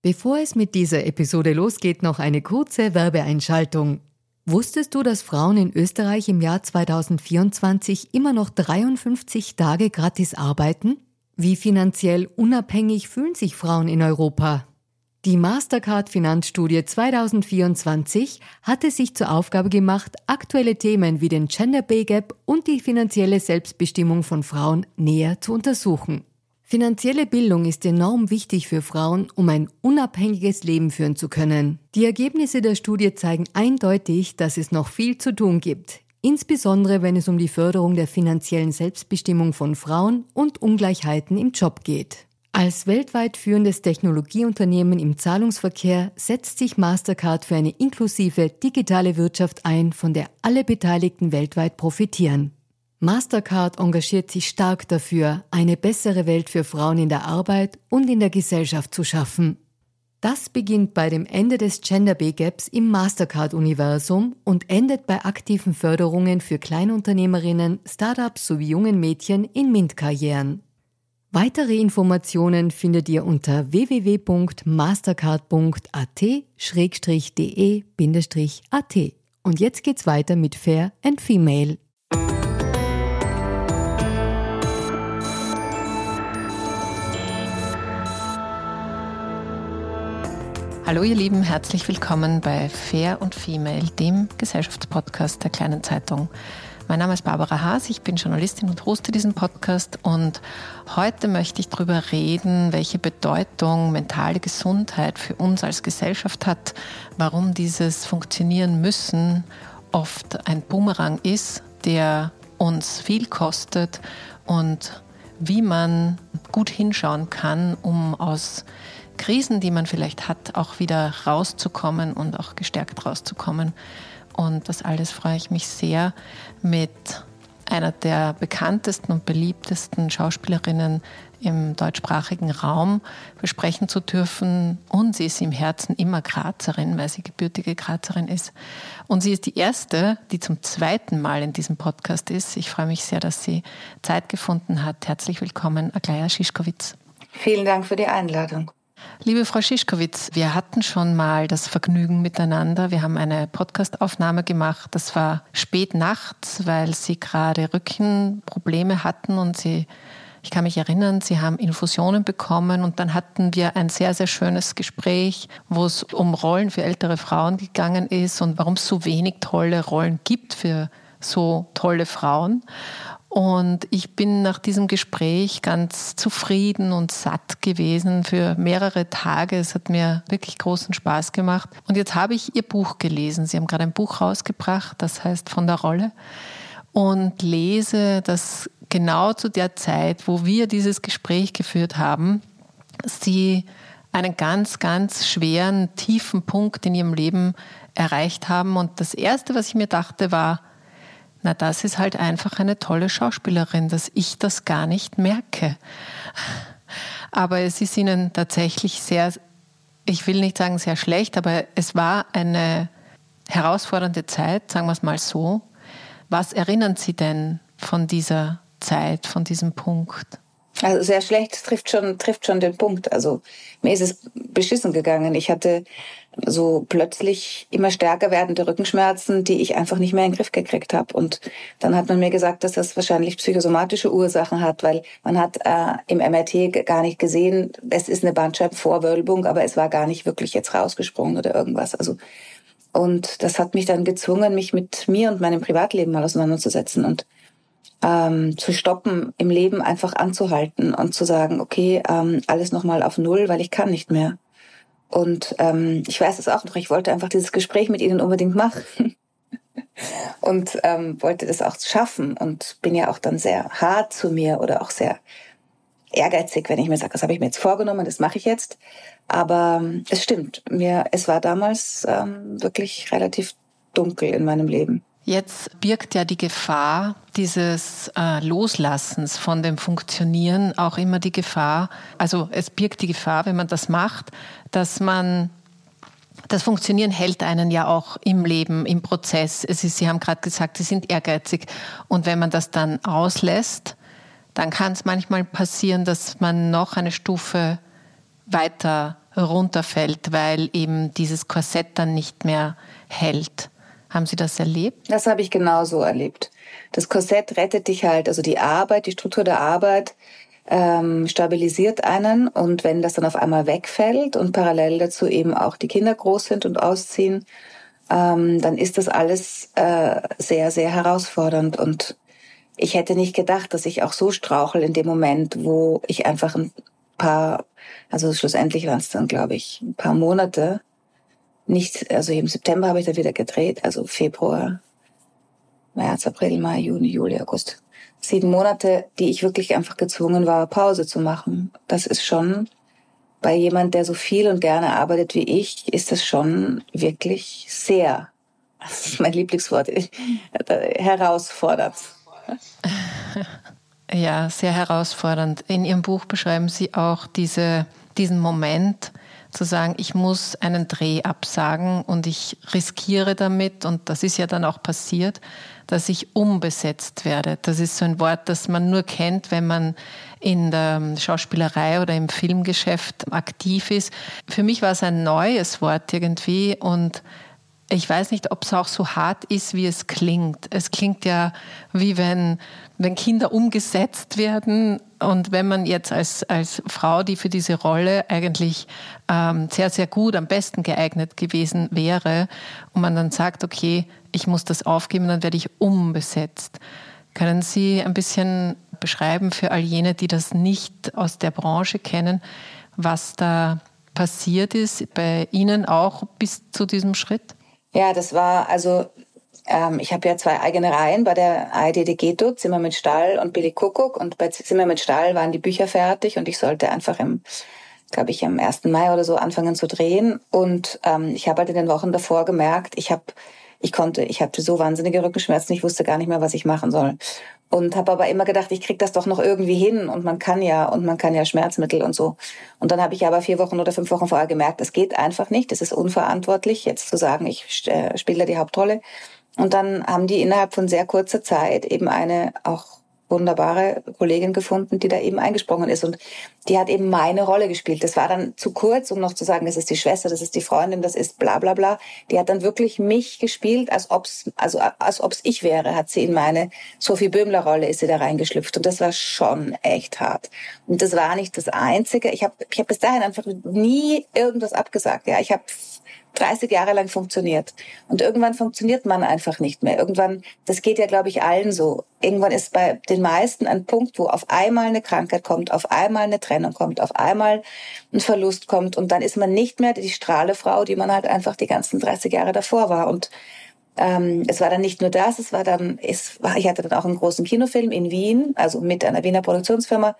Bevor es mit dieser Episode losgeht, noch eine kurze Werbeeinschaltung. Wusstest du, dass Frauen in Österreich im Jahr 2024 immer noch 53 Tage gratis arbeiten? Wie finanziell unabhängig fühlen sich Frauen in Europa? Die Mastercard Finanzstudie 2024 hatte sich zur Aufgabe gemacht, aktuelle Themen wie den Gender Pay Gap und die finanzielle Selbstbestimmung von Frauen näher zu untersuchen. Finanzielle Bildung ist enorm wichtig für Frauen, um ein unabhängiges Leben führen zu können. Die Ergebnisse der Studie zeigen eindeutig, dass es noch viel zu tun gibt, insbesondere wenn es um die Förderung der finanziellen Selbstbestimmung von Frauen und Ungleichheiten im Job geht. Als weltweit führendes Technologieunternehmen im Zahlungsverkehr setzt sich Mastercard für eine inklusive digitale Wirtschaft ein, von der alle Beteiligten weltweit profitieren. Mastercard engagiert sich stark dafür, eine bessere Welt für Frauen in der Arbeit und in der Gesellschaft zu schaffen. Das beginnt bei dem Ende des Gender Pay Gaps im Mastercard-Universum und endet bei aktiven Förderungen für Kleinunternehmerinnen, Startups sowie jungen Mädchen in MINT-Karrieren. Weitere Informationen findet ihr unter www.mastercard.at-de-at. Und jetzt geht's weiter mit Fair and Female. Hallo ihr Lieben, herzlich willkommen bei Fair und Female, dem Gesellschaftspodcast der kleinen Zeitung. Mein Name ist Barbara Haas, ich bin Journalistin und hoste diesen Podcast und heute möchte ich darüber reden, welche Bedeutung mentale Gesundheit für uns als Gesellschaft hat, warum dieses Funktionieren müssen oft ein Boomerang ist, der uns viel kostet und wie man gut hinschauen kann, um aus Krisen, die man vielleicht hat, auch wieder rauszukommen und auch gestärkt rauszukommen. Und das alles freue ich mich sehr mit einer der bekanntesten und beliebtesten Schauspielerinnen im deutschsprachigen Raum besprechen zu dürfen. Und sie ist im Herzen immer Grazerin, weil sie gebürtige Grazerin ist. Und sie ist die erste, die zum zweiten Mal in diesem Podcast ist. Ich freue mich sehr, dass sie Zeit gefunden hat. Herzlich willkommen, Aglaya Schischkowitz. Vielen Dank für die Einladung. Liebe Frau Schischkowitz, wir hatten schon mal das Vergnügen miteinander. Wir haben eine Podcastaufnahme gemacht. Das war spät nachts, weil Sie gerade Rückenprobleme hatten und Sie, ich kann mich erinnern, Sie haben Infusionen bekommen und dann hatten wir ein sehr, sehr schönes Gespräch, wo es um Rollen für ältere Frauen gegangen ist und warum es so wenig tolle Rollen gibt für so tolle Frauen. Und ich bin nach diesem Gespräch ganz zufrieden und satt gewesen für mehrere Tage. Es hat mir wirklich großen Spaß gemacht. Und jetzt habe ich Ihr Buch gelesen. Sie haben gerade ein Buch rausgebracht, das heißt Von der Rolle. Und lese, dass genau zu der Zeit, wo wir dieses Gespräch geführt haben, Sie einen ganz, ganz schweren, tiefen Punkt in Ihrem Leben erreicht haben. Und das Erste, was ich mir dachte, war, na, das ist halt einfach eine tolle Schauspielerin, dass ich das gar nicht merke. Aber es ist ihnen tatsächlich sehr, ich will nicht sagen sehr schlecht, aber es war eine herausfordernde Zeit, sagen wir es mal so. Was erinnern Sie denn von dieser Zeit, von diesem Punkt? Also sehr schlecht trifft schon, trifft schon den Punkt. Also mir ist es beschissen gegangen. Ich hatte so plötzlich immer stärker werdende Rückenschmerzen, die ich einfach nicht mehr in den Griff gekriegt habe. Und dann hat man mir gesagt, dass das wahrscheinlich psychosomatische Ursachen hat, weil man hat äh, im MRT gar nicht gesehen, es ist eine Bandscheibenvorwölbung, aber es war gar nicht wirklich jetzt rausgesprungen oder irgendwas. Also und das hat mich dann gezwungen, mich mit mir und meinem Privatleben mal auseinanderzusetzen und ähm, zu stoppen, im Leben einfach anzuhalten und zu sagen, okay, ähm, alles nochmal auf Null, weil ich kann nicht mehr. Und ähm, ich weiß es auch noch, ich wollte einfach dieses Gespräch mit Ihnen unbedingt machen und ähm, wollte das auch schaffen und bin ja auch dann sehr hart zu mir oder auch sehr ehrgeizig, wenn ich mir sage, das habe ich mir jetzt vorgenommen, das mache ich jetzt. Aber ähm, es stimmt, mir es war damals ähm, wirklich relativ dunkel in meinem Leben. Jetzt birgt ja die Gefahr dieses äh, Loslassens von dem Funktionieren auch immer die Gefahr, also es birgt die Gefahr, wenn man das macht, dass man das Funktionieren hält einen ja auch im Leben, im Prozess. Es ist, Sie haben gerade gesagt, Sie sind ehrgeizig. Und wenn man das dann auslässt, dann kann es manchmal passieren, dass man noch eine Stufe weiter runterfällt, weil eben dieses Korsett dann nicht mehr hält. Haben Sie das erlebt? Das habe ich genauso erlebt. Das Korsett rettet dich halt, also die Arbeit, die Struktur der Arbeit ähm, stabilisiert einen und wenn das dann auf einmal wegfällt und parallel dazu eben auch die Kinder groß sind und ausziehen, ähm, dann ist das alles äh, sehr, sehr herausfordernd und ich hätte nicht gedacht, dass ich auch so strauchel in dem Moment, wo ich einfach ein paar, also schlussendlich waren es dann, glaube ich, ein paar Monate, nicht, also im September habe ich da wieder gedreht, also Februar, März, April, Mai, Juni, Juli, August. Sieben Monate, die ich wirklich einfach gezwungen war, Pause zu machen. Das ist schon, bei jemand, der so viel und gerne arbeitet wie ich, ist das schon wirklich sehr, das ist mein Lieblingswort, herausfordernd. Ja, sehr herausfordernd. In Ihrem Buch beschreiben Sie auch diese, diesen Moment, zu sagen, ich muss einen Dreh absagen und ich riskiere damit, und das ist ja dann auch passiert, dass ich umbesetzt werde. Das ist so ein Wort, das man nur kennt, wenn man in der Schauspielerei oder im Filmgeschäft aktiv ist. Für mich war es ein neues Wort irgendwie und ich weiß nicht, ob es auch so hart ist, wie es klingt. Es klingt ja wie wenn, wenn Kinder umgesetzt werden und wenn man jetzt als, als Frau, die für diese Rolle eigentlich ähm, sehr, sehr gut, am besten geeignet gewesen wäre, und man dann sagt, okay, ich muss das aufgeben, dann werde ich umbesetzt. Können Sie ein bisschen beschreiben für all jene, die das nicht aus der Branche kennen, was da passiert ist bei Ihnen auch bis zu diesem Schritt? Ja, das war also ähm, ich habe ja zwei eigene Reihen bei der ARD Geto, Zimmer mit Stall und Billy Kuckuck. Und bei Zimmer mit Stall waren die Bücher fertig und ich sollte einfach im, glaube ich, am 1. Mai oder so anfangen zu drehen. Und ähm, ich habe halt in den Wochen davor gemerkt, ich habe ich konnte, ich hatte so wahnsinnige Rückenschmerzen, ich wusste gar nicht mehr, was ich machen soll. Und habe aber immer gedacht, ich krieg das doch noch irgendwie hin und man kann ja und man kann ja Schmerzmittel und so. Und dann habe ich aber vier Wochen oder fünf Wochen vorher gemerkt, es geht einfach nicht, es ist unverantwortlich, jetzt zu sagen, ich äh, spiele die Hauptrolle. Und dann haben die innerhalb von sehr kurzer Zeit eben eine auch wunderbare Kollegin gefunden, die da eben eingesprungen ist. Und die hat eben meine Rolle gespielt. Das war dann zu kurz, um noch zu sagen, das ist die Schwester, das ist die Freundin, das ist bla bla bla. Die hat dann wirklich mich gespielt, als ob's, also als ob's ich wäre, hat sie in meine Sophie Böhmler Rolle ist sie da reingeschlüpft. Und das war schon echt hart. Und das war nicht das Einzige. Ich habe ich hab bis dahin einfach nie irgendwas abgesagt. Ja, ich habe 30 Jahre lang funktioniert. Und irgendwann funktioniert man einfach nicht mehr. Irgendwann, das geht ja, glaube ich, allen so. Irgendwann ist bei den meisten ein Punkt, wo auf einmal eine Krankheit kommt, auf einmal eine Trennung kommt, auf einmal ein Verlust kommt und dann ist man nicht mehr die Strahlefrau, die man halt einfach die ganzen 30 Jahre davor war. Und ähm, es war dann nicht nur das, es war dann, es war, ich hatte dann auch einen großen Kinofilm in Wien, also mit einer Wiener Produktionsfirma,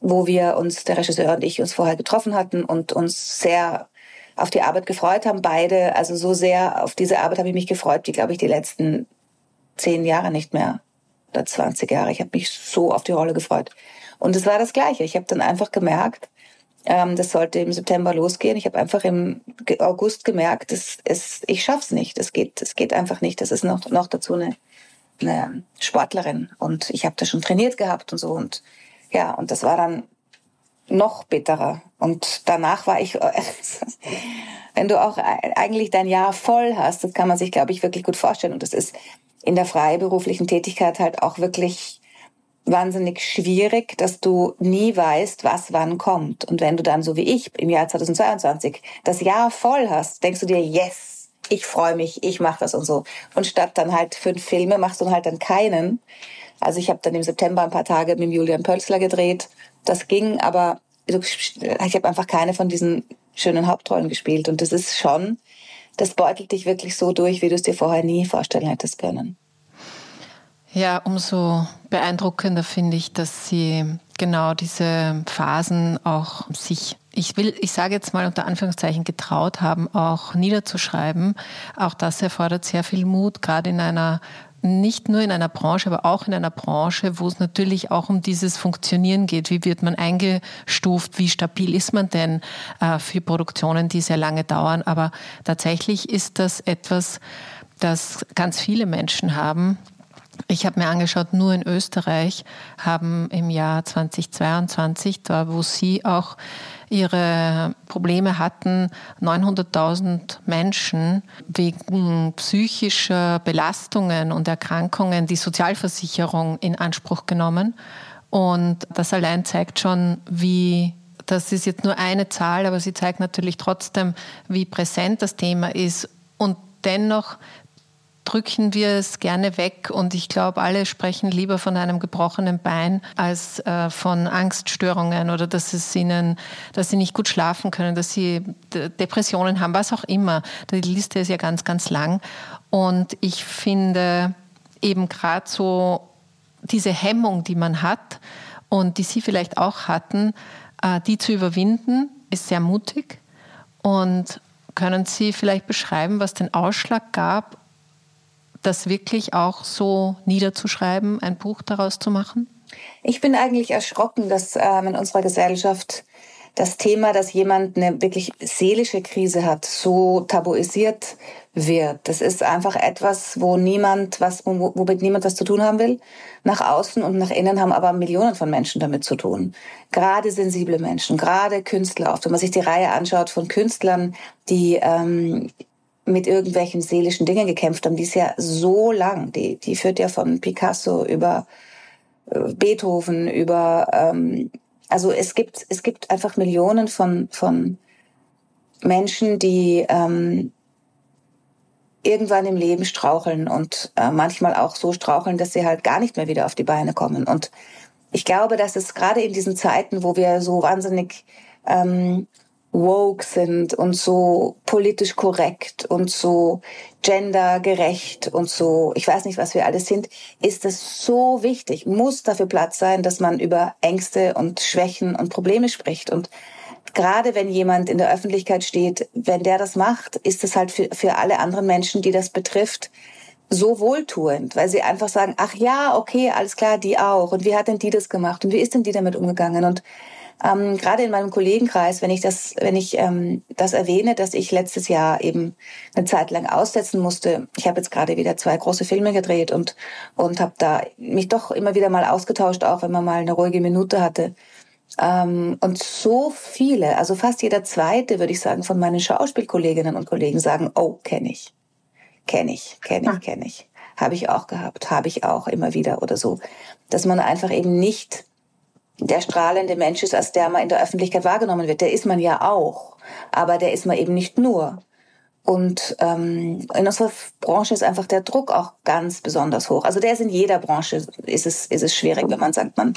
wo wir uns, der Regisseur und ich, uns vorher getroffen hatten und uns sehr auf die Arbeit gefreut haben, beide. Also so sehr auf diese Arbeit habe ich mich gefreut, wie, glaube ich, die letzten zehn Jahre nicht mehr oder 20 Jahre. Ich habe mich so auf die Rolle gefreut. Und es war das Gleiche. Ich habe dann einfach gemerkt, ähm, das sollte im September losgehen. Ich habe einfach im August gemerkt, es, es, ich schaff's nicht. Es geht, es geht einfach nicht. Das ist noch, noch dazu eine, eine Sportlerin. Und ich habe da schon trainiert gehabt und so. Und ja, und das war dann noch bitterer. Und danach war ich, wenn du auch eigentlich dein Jahr voll hast, das kann man sich, glaube ich, wirklich gut vorstellen. Und das ist in der freiberuflichen Tätigkeit halt auch wirklich wahnsinnig schwierig, dass du nie weißt, was wann kommt. Und wenn du dann, so wie ich, im Jahr 2022 das Jahr voll hast, denkst du dir, yes, ich freue mich, ich mache das und so. Und statt dann halt fünf Filme machst du halt dann keinen. Also ich habe dann im September ein paar Tage mit Julian Pölzler gedreht das ging, aber ich habe einfach keine von diesen schönen Hauptrollen gespielt. Und das ist schon, das beutelt dich wirklich so durch, wie du es dir vorher nie vorstellen hättest können. Ja, umso beeindruckender finde ich, dass Sie genau diese Phasen auch sich, ich will, ich sage jetzt mal unter Anführungszeichen, getraut haben, auch niederzuschreiben. Auch das erfordert sehr viel Mut, gerade in einer nicht nur in einer Branche, aber auch in einer Branche, wo es natürlich auch um dieses Funktionieren geht. Wie wird man eingestuft? Wie stabil ist man denn äh, für Produktionen, die sehr lange dauern? Aber tatsächlich ist das etwas, das ganz viele Menschen haben. Ich habe mir angeschaut, nur in Österreich haben im Jahr 2022, da wo Sie auch ihre Probleme hatten 900.000 Menschen wegen psychischer Belastungen und Erkrankungen die Sozialversicherung in Anspruch genommen. Und das allein zeigt schon, wie das ist jetzt nur eine Zahl, aber sie zeigt natürlich trotzdem, wie präsent das Thema ist. Und dennoch drücken wir es gerne weg und ich glaube, alle sprechen lieber von einem gebrochenen Bein als äh, von Angststörungen oder dass es ihnen, dass sie nicht gut schlafen können, dass sie Depressionen haben, was auch immer. Die Liste ist ja ganz, ganz lang. Und ich finde eben gerade so diese Hemmung, die man hat und die Sie vielleicht auch hatten, äh, die zu überwinden, ist sehr mutig. Und können Sie vielleicht beschreiben, was den Ausschlag gab, das wirklich auch so niederzuschreiben, ein Buch daraus zu machen? Ich bin eigentlich erschrocken, dass ähm, in unserer Gesellschaft das Thema, dass jemand eine wirklich seelische Krise hat, so tabuisiert wird. Das ist einfach etwas, wo niemand was, womit niemand was zu tun haben will. Nach außen und nach innen haben aber Millionen von Menschen damit zu tun. Gerade sensible Menschen, gerade Künstler. Oft, wenn man sich die Reihe anschaut von Künstlern, die ähm, mit irgendwelchen seelischen Dingen gekämpft haben, die ist ja so lang. Die, die führt ja von Picasso über äh, Beethoven, über ähm, also es gibt es gibt einfach Millionen von von Menschen, die ähm, irgendwann im Leben straucheln und äh, manchmal auch so straucheln, dass sie halt gar nicht mehr wieder auf die Beine kommen. Und ich glaube, dass es gerade in diesen Zeiten, wo wir so wahnsinnig ähm, woke sind und so politisch korrekt und so gendergerecht und so, ich weiß nicht, was wir alles sind, ist es so wichtig, muss dafür Platz sein, dass man über Ängste und Schwächen und Probleme spricht. Und gerade wenn jemand in der Öffentlichkeit steht, wenn der das macht, ist es halt für, für alle anderen Menschen, die das betrifft, so wohltuend, weil sie einfach sagen, ach ja, okay, alles klar, die auch. Und wie hat denn die das gemacht? Und wie ist denn die damit umgegangen? Und ähm, gerade in meinem Kollegenkreis, wenn ich das, wenn ich ähm, das erwähne, dass ich letztes Jahr eben eine Zeit lang aussetzen musste. Ich habe jetzt gerade wieder zwei große Filme gedreht und und habe da mich doch immer wieder mal ausgetauscht, auch wenn man mal eine ruhige Minute hatte. Ähm, und so viele, also fast jeder zweite, würde ich sagen, von meinen Schauspielkolleginnen und Kollegen sagen, oh, kenne ich, kenne ich, kenne ich, kenne ich, habe ich auch gehabt, habe ich auch immer wieder oder so, dass man einfach eben nicht der strahlende Mensch ist, als der man in der Öffentlichkeit wahrgenommen wird. Der ist man ja auch, aber der ist man eben nicht nur. Und ähm, in unserer Branche ist einfach der Druck auch ganz besonders hoch. Also der ist in jeder Branche ist es ist es schwierig, wenn man sagt, man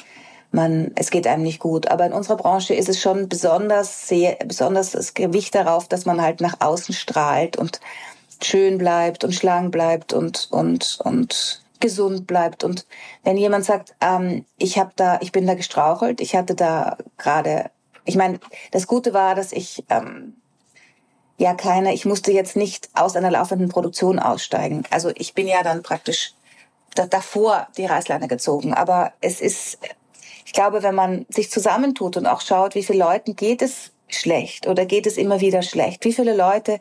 man es geht einem nicht gut. Aber in unserer Branche ist es schon besonders sehr besonders das Gewicht darauf, dass man halt nach außen strahlt und schön bleibt und schlank bleibt und und und gesund bleibt. Und wenn jemand sagt, ähm, ich habe da, ich bin da gestrauchelt, ich hatte da gerade, ich meine, das Gute war, dass ich ähm, ja keine, ich musste jetzt nicht aus einer laufenden Produktion aussteigen. Also ich bin ja dann praktisch da, davor die Reißleine gezogen. Aber es ist, ich glaube, wenn man sich zusammentut und auch schaut, wie viele Leuten geht es schlecht oder geht es immer wieder schlecht, wie viele Leute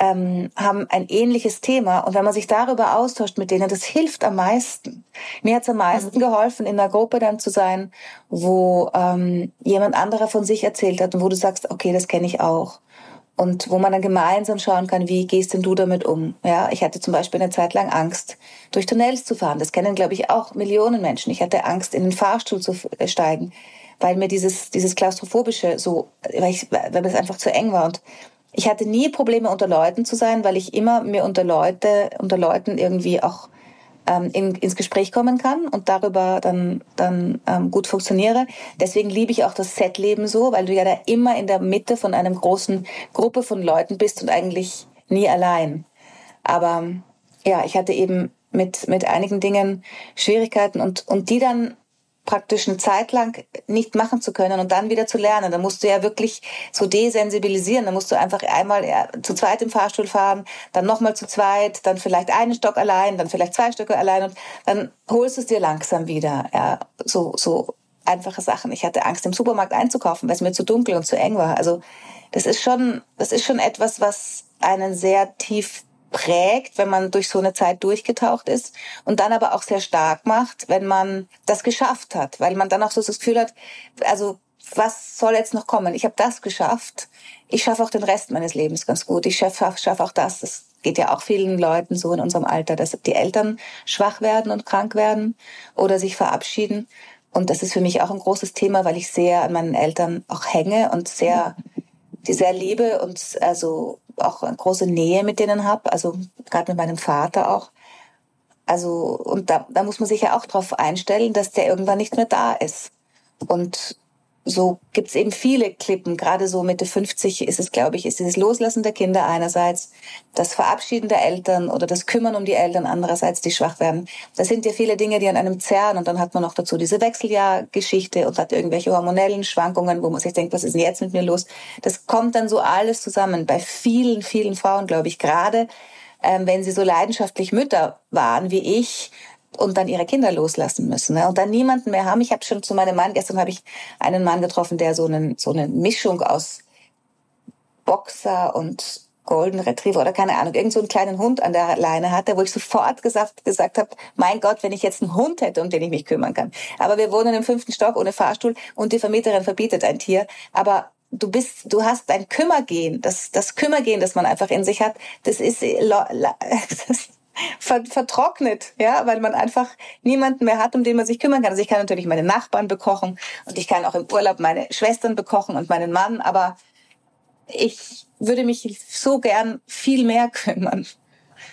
ähm, haben ein ähnliches Thema und wenn man sich darüber austauscht mit denen, das hilft am meisten. Mir hat es am meisten mhm. geholfen, in einer Gruppe dann zu sein, wo ähm, jemand anderer von sich erzählt hat und wo du sagst, okay, das kenne ich auch. Und wo man dann gemeinsam schauen kann, wie gehst denn du damit um? Ja, ich hatte zum Beispiel eine Zeit lang Angst, durch Tunnels zu fahren. Das kennen, glaube ich, auch Millionen Menschen. Ich hatte Angst, in den Fahrstuhl zu äh, steigen, weil mir dieses, dieses klaustrophobische so, weil, ich, weil es einfach zu eng war. Und ich hatte nie Probleme unter Leuten zu sein, weil ich immer mir unter Leute, unter Leuten irgendwie auch ähm, in, ins Gespräch kommen kann und darüber dann, dann ähm, gut funktioniere. Deswegen liebe ich auch das Setleben so, weil du ja da immer in der Mitte von einem großen Gruppe von Leuten bist und eigentlich nie allein. Aber ja, ich hatte eben mit, mit einigen Dingen Schwierigkeiten und, und die dann praktisch eine Zeit lang nicht machen zu können und dann wieder zu lernen. Da musst du ja wirklich so desensibilisieren. Da musst du einfach einmal zu zweit im Fahrstuhl fahren, dann nochmal zu zweit, dann vielleicht einen Stock allein, dann vielleicht zwei Stücke allein und dann holst du es dir langsam wieder. Ja, so, so einfache Sachen. Ich hatte Angst, im Supermarkt einzukaufen, weil es mir zu dunkel und zu eng war. Also, das ist schon, das ist schon etwas, was einen sehr tief prägt, wenn man durch so eine Zeit durchgetaucht ist und dann aber auch sehr stark macht, wenn man das geschafft hat, weil man dann auch so das Gefühl hat, also was soll jetzt noch kommen? Ich habe das geschafft. Ich schaffe auch den Rest meines Lebens ganz gut. Ich schaffe schaff auch das. Das geht ja auch vielen Leuten so in unserem Alter, dass die Eltern schwach werden und krank werden oder sich verabschieden. Und das ist für mich auch ein großes Thema, weil ich sehr an meinen Eltern auch hänge und sehr die sehr liebe und also auch eine große Nähe mit denen habe. Also gerade mit meinem Vater auch. Also und da, da muss man sich ja auch darauf einstellen, dass der irgendwann nicht mehr da ist. Und so gibt's eben viele Klippen. Gerade so Mitte 50 ist es, glaube ich, ist dieses Loslassen der Kinder einerseits, das Verabschieden der Eltern oder das Kümmern um die Eltern andererseits, die schwach werden. Das sind ja viele Dinge, die an einem zerren. Und dann hat man noch dazu diese Wechseljahrgeschichte und hat irgendwelche hormonellen Schwankungen, wo man sich denkt, was ist denn jetzt mit mir los? Das kommt dann so alles zusammen. Bei vielen, vielen Frauen, glaube ich, gerade ähm, wenn sie so leidenschaftlich Mütter waren wie ich und dann ihre Kinder loslassen müssen ne? und dann niemanden mehr haben. Ich habe schon zu meinem Mann, gestern habe ich einen Mann getroffen, der so, einen, so eine Mischung aus Boxer und Golden Retriever oder keine Ahnung, irgend so einen kleinen Hund an der Leine hatte, wo ich sofort gesagt, gesagt habe, mein Gott, wenn ich jetzt einen Hund hätte, um den ich mich kümmern kann. Aber wir wohnen im fünften Stock ohne Fahrstuhl und die Vermieterin verbietet ein Tier. Aber du bist, du hast ein Kümmergehen, das, das Kümmergehen, das man einfach in sich hat, das ist, das vertrocknet, ja, weil man einfach niemanden mehr hat, um den man sich kümmern kann. Also ich kann natürlich meine Nachbarn bekochen und ich kann auch im Urlaub meine Schwestern bekochen und meinen Mann, aber ich würde mich so gern viel mehr kümmern.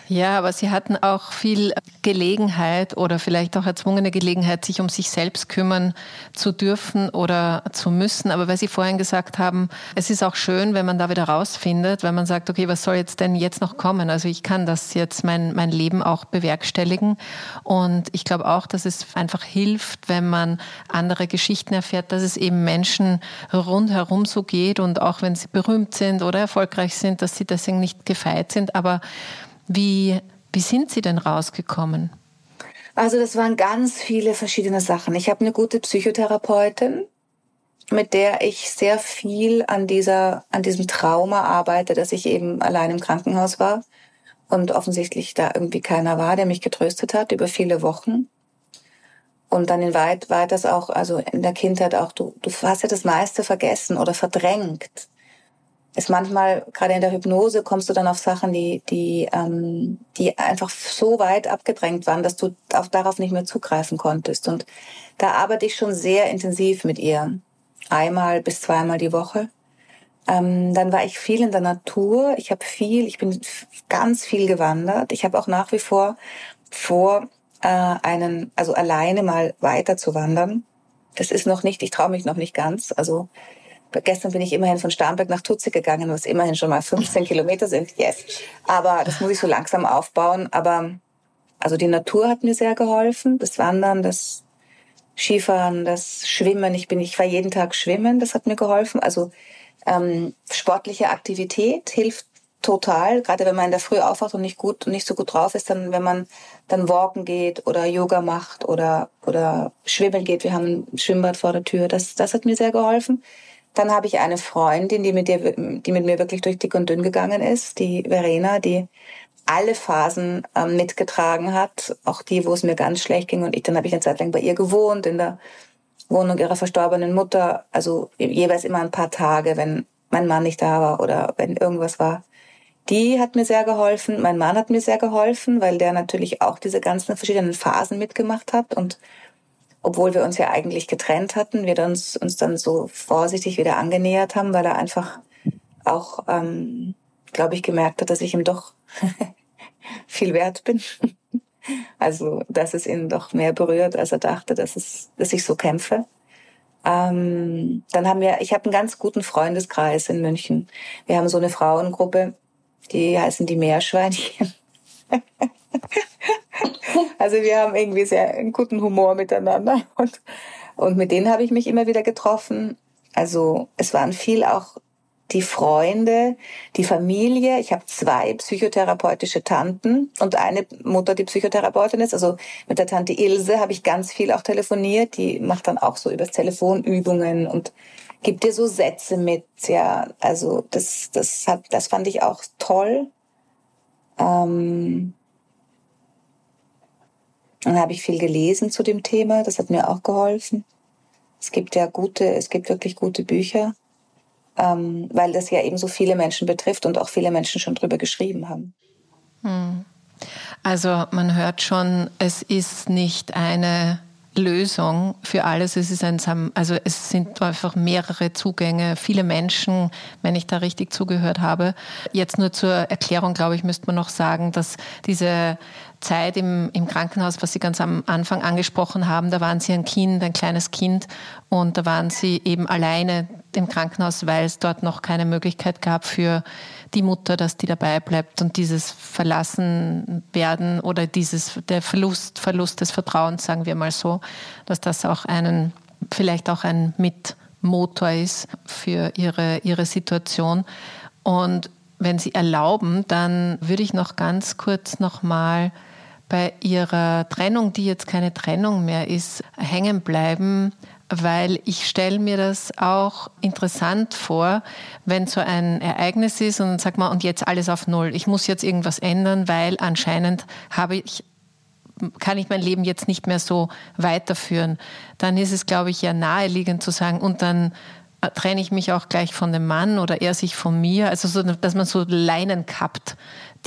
Ja, aber Sie hatten auch viel Gelegenheit oder vielleicht auch erzwungene Gelegenheit, sich um sich selbst kümmern zu dürfen oder zu müssen. Aber weil Sie vorhin gesagt haben, es ist auch schön, wenn man da wieder rausfindet, weil man sagt, okay, was soll jetzt denn jetzt noch kommen? Also ich kann das jetzt mein, mein Leben auch bewerkstelligen. Und ich glaube auch, dass es einfach hilft, wenn man andere Geschichten erfährt, dass es eben Menschen rundherum so geht und auch wenn sie berühmt sind oder erfolgreich sind, dass sie deswegen nicht gefeit sind. Aber wie, wie sind Sie denn rausgekommen? Also das waren ganz viele verschiedene Sachen. Ich habe eine gute Psychotherapeutin, mit der ich sehr viel an dieser, an diesem Trauma arbeite, dass ich eben allein im Krankenhaus war und offensichtlich da irgendwie keiner war, der mich getröstet hat über viele Wochen. Und dann in weit, weit das auch, also in der Kindheit auch, du, du hast ja das meiste vergessen oder verdrängt ist manchmal, gerade in der Hypnose, kommst du dann auf Sachen, die, die, ähm, die einfach so weit abgedrängt waren, dass du auch darauf nicht mehr zugreifen konntest. Und da arbeite ich schon sehr intensiv mit ihr. Einmal bis zweimal die Woche. Ähm, dann war ich viel in der Natur. Ich habe viel, ich bin ganz viel gewandert. Ich habe auch nach wie vor vor, äh, einen, also alleine mal weiter zu wandern. Das ist noch nicht, ich traue mich noch nicht ganz. Also Gestern bin ich immerhin von Starnberg nach Tutze gegangen, was immerhin schon mal 15 Kilometer sind. Yes. Aber das muss ich so langsam aufbauen. Aber also die Natur hat mir sehr geholfen. Das Wandern, das Skifahren, das Schwimmen. Ich bin, ich war jeden Tag schwimmen. Das hat mir geholfen. Also ähm, sportliche Aktivität hilft total. Gerade wenn man in der Früh aufwacht und nicht gut und nicht so gut drauf ist, dann wenn man dann walken geht oder Yoga macht oder oder schwimmen geht. Wir haben ein Schwimmbad vor der Tür. Das das hat mir sehr geholfen. Dann habe ich eine Freundin, die mit, dir, die mit mir wirklich durch dick und dünn gegangen ist, die Verena, die alle Phasen ähm, mitgetragen hat, auch die, wo es mir ganz schlecht ging. Und ich, dann habe ich eine Zeit lang bei ihr gewohnt, in der Wohnung ihrer verstorbenen Mutter. Also jeweils immer ein paar Tage, wenn mein Mann nicht da war oder wenn irgendwas war. Die hat mir sehr geholfen. Mein Mann hat mir sehr geholfen, weil der natürlich auch diese ganzen verschiedenen Phasen mitgemacht hat und obwohl wir uns ja eigentlich getrennt hatten, wir uns, uns dann so vorsichtig wieder angenähert haben, weil er einfach auch, ähm, glaube ich, gemerkt hat, dass ich ihm doch viel wert bin. also, dass es ihn doch mehr berührt, als er dachte, dass, es, dass ich so kämpfe. Ähm, dann haben wir, ich habe einen ganz guten Freundeskreis in München. Wir haben so eine Frauengruppe, die heißen die Meerschweinchen. Also wir haben irgendwie sehr einen guten Humor miteinander und, und mit denen habe ich mich immer wieder getroffen. Also es waren viel auch die Freunde, die Familie. Ich habe zwei psychotherapeutische Tanten und eine Mutter, die Psychotherapeutin ist. Also mit der Tante Ilse habe ich ganz viel auch telefoniert. Die macht dann auch so übers Telefon Übungen und gibt dir so Sätze mit. Ja, also das, das hat, das fand ich auch toll. Ähm, dann habe ich viel gelesen zu dem Thema, das hat mir auch geholfen. Es gibt ja gute, es gibt wirklich gute Bücher, ähm, weil das ja eben so viele Menschen betrifft und auch viele Menschen schon drüber geschrieben haben. Hm. Also man hört schon, es ist nicht eine Lösung für alles. Es ist ein, also es sind einfach mehrere Zugänge, viele Menschen, wenn ich da richtig zugehört habe. Jetzt nur zur Erklärung, glaube ich, müsste man noch sagen, dass diese Zeit im, im Krankenhaus, was Sie ganz am Anfang angesprochen haben, da waren Sie ein Kind, ein kleines Kind. Und da waren Sie eben alleine im Krankenhaus, weil es dort noch keine Möglichkeit gab für die Mutter, dass die dabei bleibt. Und dieses Verlassen werden oder dieses, der Verlust, Verlust des Vertrauens, sagen wir mal so, dass das auch einen, vielleicht auch ein Mitmotor ist für ihre, ihre Situation. Und wenn Sie erlauben, dann würde ich noch ganz kurz nochmal bei Ihrer Trennung, die jetzt keine Trennung mehr ist, hängen bleiben weil ich stelle mir das auch interessant vor, wenn so ein Ereignis ist und dann sagt man, und jetzt alles auf Null. Ich muss jetzt irgendwas ändern, weil anscheinend habe ich kann ich mein Leben jetzt nicht mehr so weiterführen, dann ist es, glaube ich, ja naheliegend zu sagen, und dann äh, trenne ich mich auch gleich von dem Mann oder er sich von mir. Also so, dass man so Leinen kappt,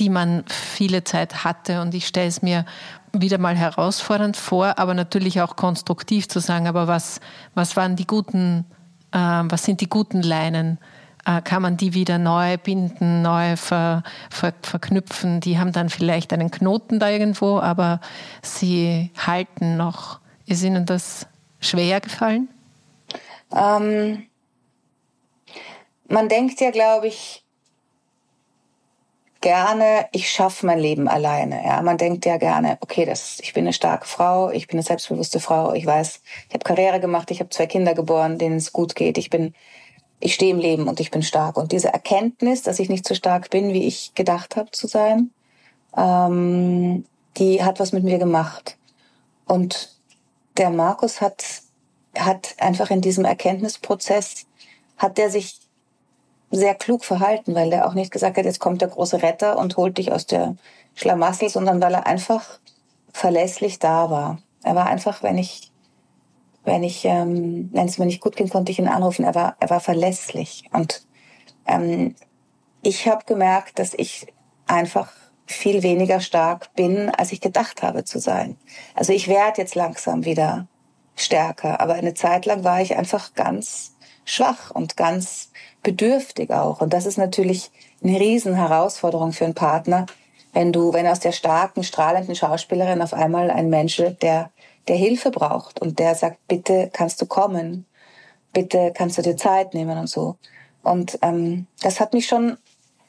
die man viele Zeit hatte. Und ich stelle es mir wieder mal herausfordernd vor, aber natürlich auch konstruktiv zu sagen, aber was, was waren die guten, äh, was sind die guten Leinen? Äh, kann man die wieder neu binden, neu ver, ver, verknüpfen? Die haben dann vielleicht einen Knoten da irgendwo, aber sie halten noch. Ist Ihnen das schwer gefallen? Ähm, man denkt ja, glaube ich, gerne, ich schaffe mein Leben alleine. Ja, man denkt ja gerne, okay, das, ich bin eine starke Frau, ich bin eine selbstbewusste Frau, ich weiß, ich habe Karriere gemacht, ich habe zwei Kinder geboren, denen es gut geht, ich bin, ich stehe im Leben und ich bin stark. Und diese Erkenntnis, dass ich nicht so stark bin, wie ich gedacht habe zu sein, ähm, die hat was mit mir gemacht. Und der Markus hat, hat einfach in diesem Erkenntnisprozess, hat der sich sehr klug verhalten, weil er auch nicht gesagt hat, jetzt kommt der große Retter und holt dich aus der Schlamassel, sondern weil er einfach verlässlich da war. Er war einfach, wenn ich, wenn ich, ähm, wenn es mir nicht gut ging, konnte ich ihn anrufen. Er war, er war verlässlich. Und ähm, ich habe gemerkt, dass ich einfach viel weniger stark bin, als ich gedacht habe zu sein. Also ich werde jetzt langsam wieder stärker, aber eine Zeit lang war ich einfach ganz schwach und ganz bedürftig auch. Und das ist natürlich eine riesen Herausforderung für einen Partner, wenn du, wenn aus der starken, strahlenden Schauspielerin auf einmal ein Mensch der, der Hilfe braucht und der sagt, bitte kannst du kommen, bitte kannst du dir Zeit nehmen und so. Und ähm, das hat mich schon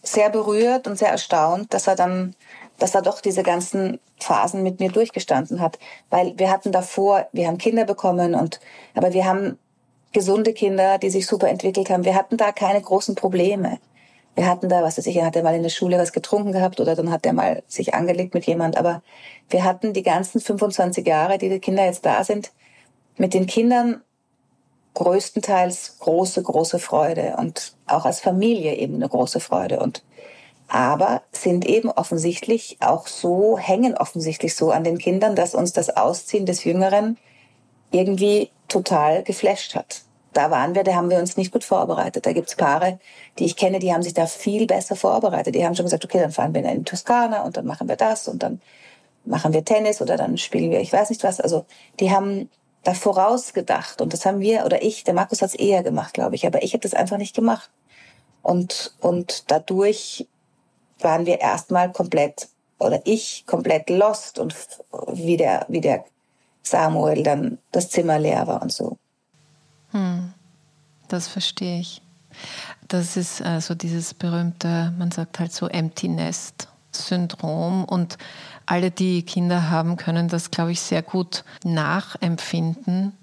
sehr berührt und sehr erstaunt, dass er dann, dass er doch diese ganzen Phasen mit mir durchgestanden hat, weil wir hatten davor, wir haben Kinder bekommen und aber wir haben gesunde Kinder, die sich super entwickelt haben. Wir hatten da keine großen Probleme. Wir hatten da, was weiß ich, hat er mal in der Schule was getrunken gehabt oder dann hat er mal sich angelegt mit jemand. Aber wir hatten die ganzen 25 Jahre, die die Kinder jetzt da sind, mit den Kindern größtenteils große, große Freude und auch als Familie eben eine große Freude und aber sind eben offensichtlich auch so, hängen offensichtlich so an den Kindern, dass uns das Ausziehen des Jüngeren irgendwie total geflasht hat. Da waren wir, da haben wir uns nicht gut vorbereitet. Da gibt's Paare, die ich kenne, die haben sich da viel besser vorbereitet. Die haben schon gesagt, okay, dann fahren wir in die Toskana und dann machen wir das und dann machen wir Tennis oder dann spielen wir, ich weiß nicht was. Also die haben da vorausgedacht und das haben wir oder ich, der Markus hat's eher gemacht, glaube ich, aber ich habe das einfach nicht gemacht. Und und dadurch waren wir erstmal komplett oder ich komplett lost und wie der wie der Samuel dann das Zimmer leer war und so. Hm, das verstehe ich. Das ist also dieses berühmte, man sagt halt so Empty Nest Syndrom und alle, die Kinder haben, können das, glaube ich, sehr gut nachempfinden.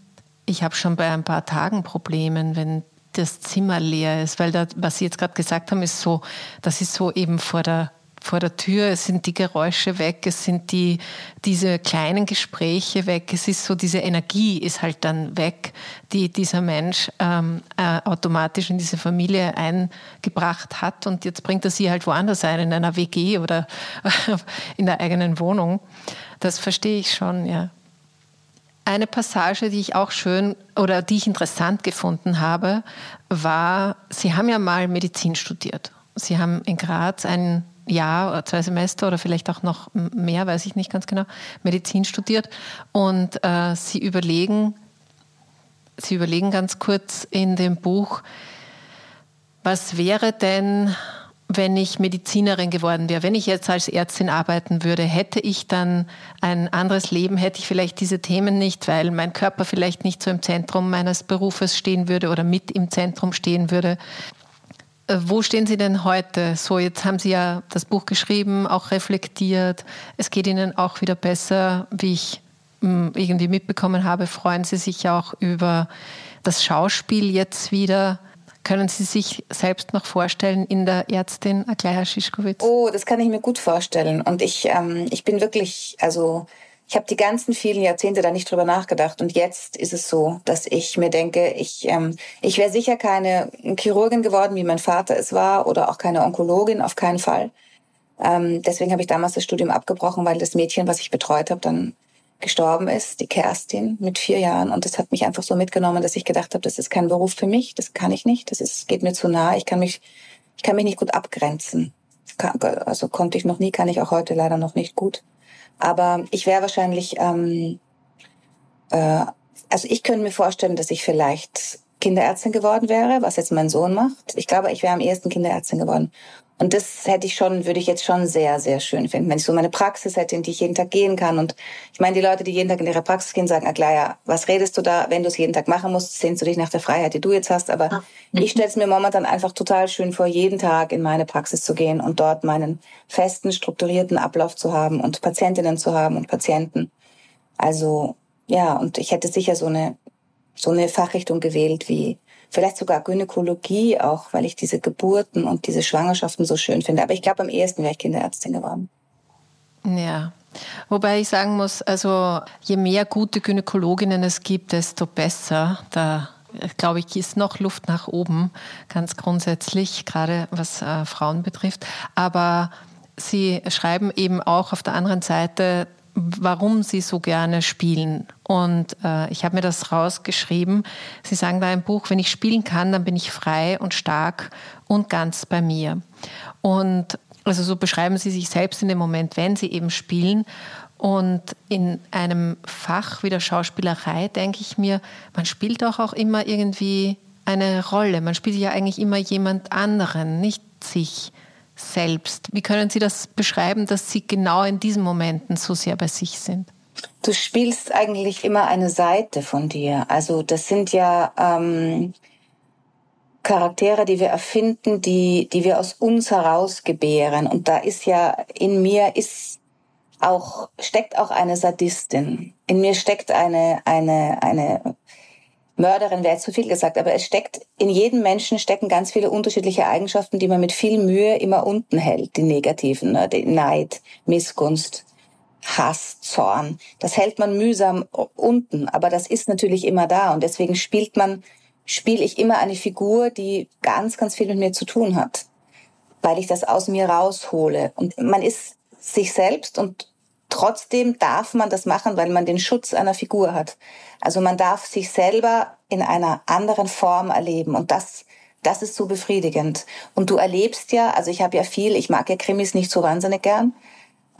Ich habe schon bei ein paar Tagen Probleme, wenn das Zimmer leer ist, weil da, was Sie jetzt gerade gesagt haben, ist so, das ist so eben vor der vor der Tür, es sind die Geräusche weg, es sind die, diese kleinen Gespräche weg, es ist so, diese Energie ist halt dann weg, die dieser Mensch ähm, äh, automatisch in diese Familie eingebracht hat und jetzt bringt er sie halt woanders ein, in einer WG oder in der eigenen Wohnung. Das verstehe ich schon, ja. eine Passage, die ich auch schön oder die ich interessant gefunden habe, war, Sie haben ja mal Medizin studiert. Sie haben in Graz ein Jahr oder zwei Semester oder vielleicht auch noch mehr, weiß ich nicht ganz genau, Medizin studiert. Und äh, Sie überlegen, Sie überlegen ganz kurz in dem Buch, was wäre denn, wenn ich Medizinerin geworden wäre, wenn ich jetzt als Ärztin arbeiten würde, hätte ich dann ein anderes Leben, hätte ich vielleicht diese Themen nicht, weil mein Körper vielleicht nicht so im Zentrum meines Berufes stehen würde oder mit im Zentrum stehen würde. Äh, wo stehen Sie denn heute? So, jetzt haben Sie ja das Buch geschrieben, auch reflektiert. Es geht Ihnen auch wieder besser, wie ich hm, irgendwie mitbekommen habe. Freuen Sie sich auch über das Schauspiel jetzt wieder? Können Sie sich selbst noch vorstellen in der Ärztin Aglaya Schischkowitz? Oh, das kann ich mir gut vorstellen. Und ich, ähm, ich bin wirklich, also ich habe die ganzen vielen Jahrzehnte da nicht drüber nachgedacht. Und jetzt ist es so, dass ich mir denke, ich, ähm, ich wäre sicher keine Chirurgin geworden, wie mein Vater es war, oder auch keine Onkologin, auf keinen Fall. Ähm, deswegen habe ich damals das Studium abgebrochen, weil das Mädchen, was ich betreut habe, dann gestorben ist, die Kerstin, mit vier Jahren. Und das hat mich einfach so mitgenommen, dass ich gedacht habe, das ist kein Beruf für mich, das kann ich nicht, das ist, geht mir zu nah, ich kann mich, ich kann mich nicht gut abgrenzen. Also konnte ich noch nie, kann ich auch heute leider noch nicht gut. Aber ich wäre wahrscheinlich, ähm, äh, also ich könnte mir vorstellen, dass ich vielleicht Kinderärztin geworden wäre, was jetzt mein Sohn macht. Ich glaube, ich wäre am ehesten Kinderärztin geworden. Und das hätte ich schon, würde ich jetzt schon sehr, sehr schön finden, wenn ich so meine Praxis hätte, in die ich jeden Tag gehen kann. Und ich meine, die Leute, die jeden Tag in ihre Praxis gehen, sagen, Aglaya, was redest du da, wenn du es jeden Tag machen musst, sehnst du dich nach der Freiheit, die du jetzt hast. Aber ah. ich stelle es mir momentan einfach total schön vor, jeden Tag in meine Praxis zu gehen und dort meinen festen, strukturierten Ablauf zu haben und Patientinnen zu haben und Patienten. Also, ja, und ich hätte sicher so eine, so eine Fachrichtung gewählt wie vielleicht sogar Gynäkologie auch, weil ich diese Geburten und diese Schwangerschaften so schön finde. Aber ich glaube, am ehesten wäre ich Kinderärztin geworden. Ja. Wobei ich sagen muss, also je mehr gute Gynäkologinnen es gibt, desto besser. Da glaube ich, ist noch Luft nach oben, ganz grundsätzlich, gerade was äh, Frauen betrifft. Aber Sie schreiben eben auch auf der anderen Seite, warum sie so gerne spielen. Und äh, ich habe mir das rausgeschrieben. Sie sagen da im Buch, wenn ich spielen kann, dann bin ich frei und stark und ganz bei mir. Und also so beschreiben sie sich selbst in dem Moment, wenn sie eben spielen. Und in einem Fach wie der Schauspielerei denke ich mir, man spielt doch auch immer irgendwie eine Rolle. Man spielt ja eigentlich immer jemand anderen, nicht sich selbst. Wie können Sie das beschreiben, dass Sie genau in diesen Momenten so sehr bei sich sind? Du spielst eigentlich immer eine Seite von dir. Also das sind ja ähm, Charaktere, die wir erfinden, die, die wir aus uns heraus gebären. Und da ist ja in mir ist auch steckt auch eine Sadistin. In mir steckt eine eine eine Mörderin wäre zu viel gesagt, aber es steckt, in jedem Menschen stecken ganz viele unterschiedliche Eigenschaften, die man mit viel Mühe immer unten hält, die negativen, ne? die Neid, Missgunst, Hass, Zorn. Das hält man mühsam unten, aber das ist natürlich immer da und deswegen spielt man, spiele ich immer eine Figur, die ganz, ganz viel mit mir zu tun hat, weil ich das aus mir raushole. Und man ist sich selbst und Trotzdem darf man das machen, weil man den Schutz einer Figur hat. Also man darf sich selber in einer anderen Form erleben und das das ist so befriedigend. Und du erlebst ja, also ich habe ja viel, ich mag ja Krimis nicht so wahnsinnig gern,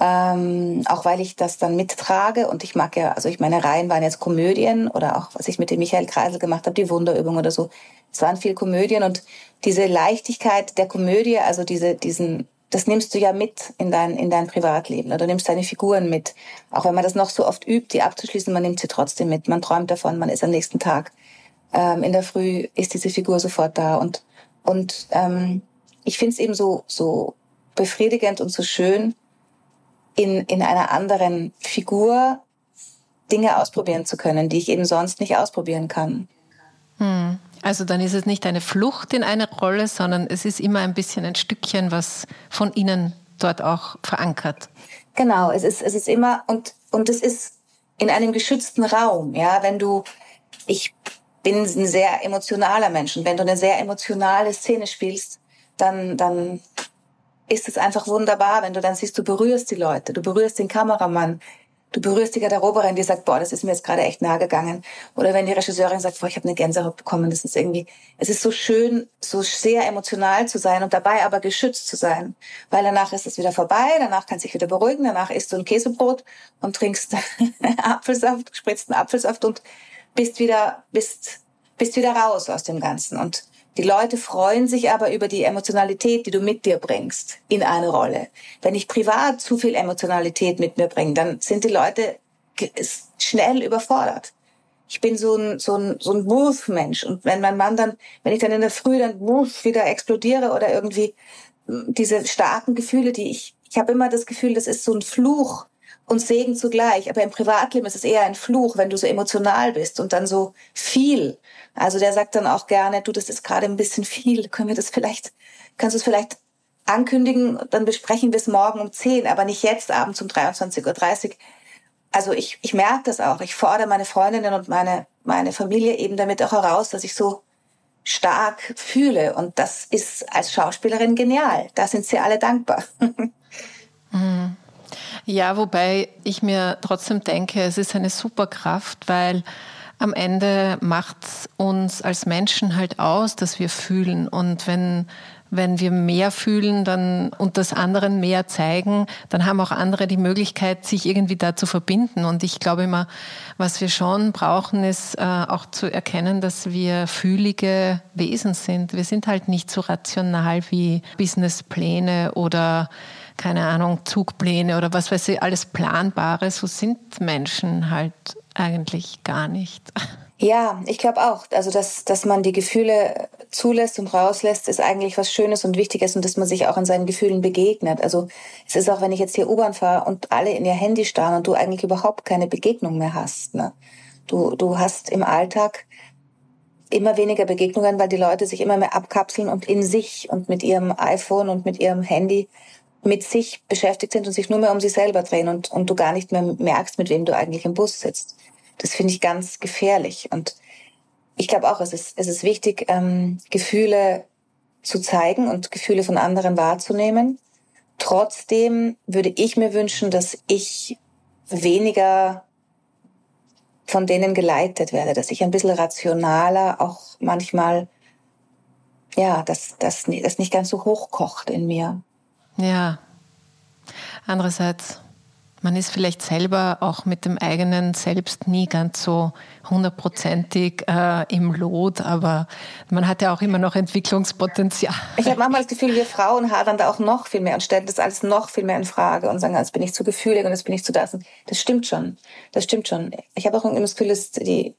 ähm, auch weil ich das dann mittrage und ich mag ja, also ich meine Reihen waren jetzt Komödien oder auch was ich mit dem Michael Kreisel gemacht habe, die Wunderübung oder so. Es waren viel Komödien und diese Leichtigkeit der Komödie, also diese diesen das nimmst du ja mit in dein, in dein Privatleben oder du nimmst deine Figuren mit. Auch wenn man das noch so oft übt, die abzuschließen, man nimmt sie trotzdem mit. Man träumt davon, man ist am nächsten Tag. Ähm, in der Früh ist diese Figur sofort da und, und ähm, ich finde es eben so, so befriedigend und so schön, in, in einer anderen Figur Dinge ausprobieren zu können, die ich eben sonst nicht ausprobieren kann. Hm. Also dann ist es nicht eine Flucht in eine Rolle, sondern es ist immer ein bisschen ein Stückchen, was von Ihnen dort auch verankert. Genau, es ist, es ist immer, und, und es ist in einem geschützten Raum, ja, wenn du, ich bin ein sehr emotionaler Mensch und wenn du eine sehr emotionale Szene spielst, dann, dann ist es einfach wunderbar, wenn du dann siehst, du berührst die Leute, du berührst den Kameramann, du berührst die Garderoberin, die sagt, boah, das ist mir jetzt gerade echt nahe gegangen. Oder wenn die Regisseurin sagt, boah, ich habe eine Gänsehaut bekommen, das ist irgendwie, es ist so schön, so sehr emotional zu sein und dabei aber geschützt zu sein. Weil danach ist es wieder vorbei, danach kannst du dich wieder beruhigen, danach isst du ein Käsebrot und trinkst Apfelsaft, spritzt einen Apfelsaft und bist wieder, bist, bist wieder raus aus dem Ganzen. Und die Leute freuen sich aber über die Emotionalität, die du mit dir bringst in eine Rolle. Wenn ich privat zu viel Emotionalität mit mir bringe, dann sind die Leute schnell überfordert. Ich bin so ein, so ein, so ein Wurfmensch. Und wenn mein Mann dann, wenn ich dann in der Früh dann Wurf wieder explodiere oder irgendwie diese starken Gefühle, die ich, ich habe immer das Gefühl, das ist so ein Fluch und Segen zugleich. Aber im Privatleben ist es eher ein Fluch, wenn du so emotional bist und dann so viel also der sagt dann auch gerne, du, das ist gerade ein bisschen viel. Können wir das vielleicht, kannst du es vielleicht ankündigen, dann besprechen wir es morgen um 10, aber nicht jetzt abends um 23.30 Uhr. Also ich, ich merke das auch. Ich fordere meine Freundinnen und meine, meine Familie eben damit auch heraus, dass ich so stark fühle. Und das ist als Schauspielerin genial. Da sind sie alle dankbar. Mhm. Ja, wobei ich mir trotzdem denke, es ist eine Superkraft, weil am Ende macht uns als Menschen halt aus, dass wir fühlen. Und wenn, wenn wir mehr fühlen dann, und das anderen mehr zeigen, dann haben auch andere die Möglichkeit, sich irgendwie da zu verbinden. Und ich glaube immer, was wir schon brauchen, ist äh, auch zu erkennen, dass wir fühlige Wesen sind. Wir sind halt nicht so rational wie Businesspläne oder keine Ahnung, Zugpläne oder was weiß ich, alles Planbare. So sind Menschen halt eigentlich gar nicht. Ja, ich glaube auch. Also, dass, dass man die Gefühle zulässt und rauslässt, ist eigentlich was Schönes und Wichtiges und dass man sich auch in seinen Gefühlen begegnet. Also, es ist auch, wenn ich jetzt hier U-Bahn fahre und alle in ihr Handy starren und du eigentlich überhaupt keine Begegnung mehr hast. Ne? Du, du hast im Alltag immer weniger Begegnungen, weil die Leute sich immer mehr abkapseln und in sich und mit ihrem iPhone und mit ihrem Handy mit sich beschäftigt sind und sich nur mehr um sich selber drehen und, und du gar nicht mehr merkst, mit wem du eigentlich im Bus sitzt. Das finde ich ganz gefährlich. Und ich glaube auch, es ist, es ist wichtig, ähm, Gefühle zu zeigen und Gefühle von anderen wahrzunehmen. Trotzdem würde ich mir wünschen, dass ich weniger von denen geleitet werde, dass ich ein bisschen rationaler auch manchmal, ja, dass das, das nicht ganz so hochkocht in mir. Ja. Andererseits, man ist vielleicht selber auch mit dem eigenen Selbst nie ganz so hundertprozentig äh, im Lot, aber man hat ja auch immer noch Entwicklungspotenzial. Ich habe manchmal das Gefühl, wir Frauen hadern da auch noch viel mehr und stellen das alles noch viel mehr in Frage und sagen, jetzt bin ich zu gefühlig und jetzt bin ich zu das. Das stimmt schon. Das stimmt schon. Ich habe auch immer das Gefühl, dass die,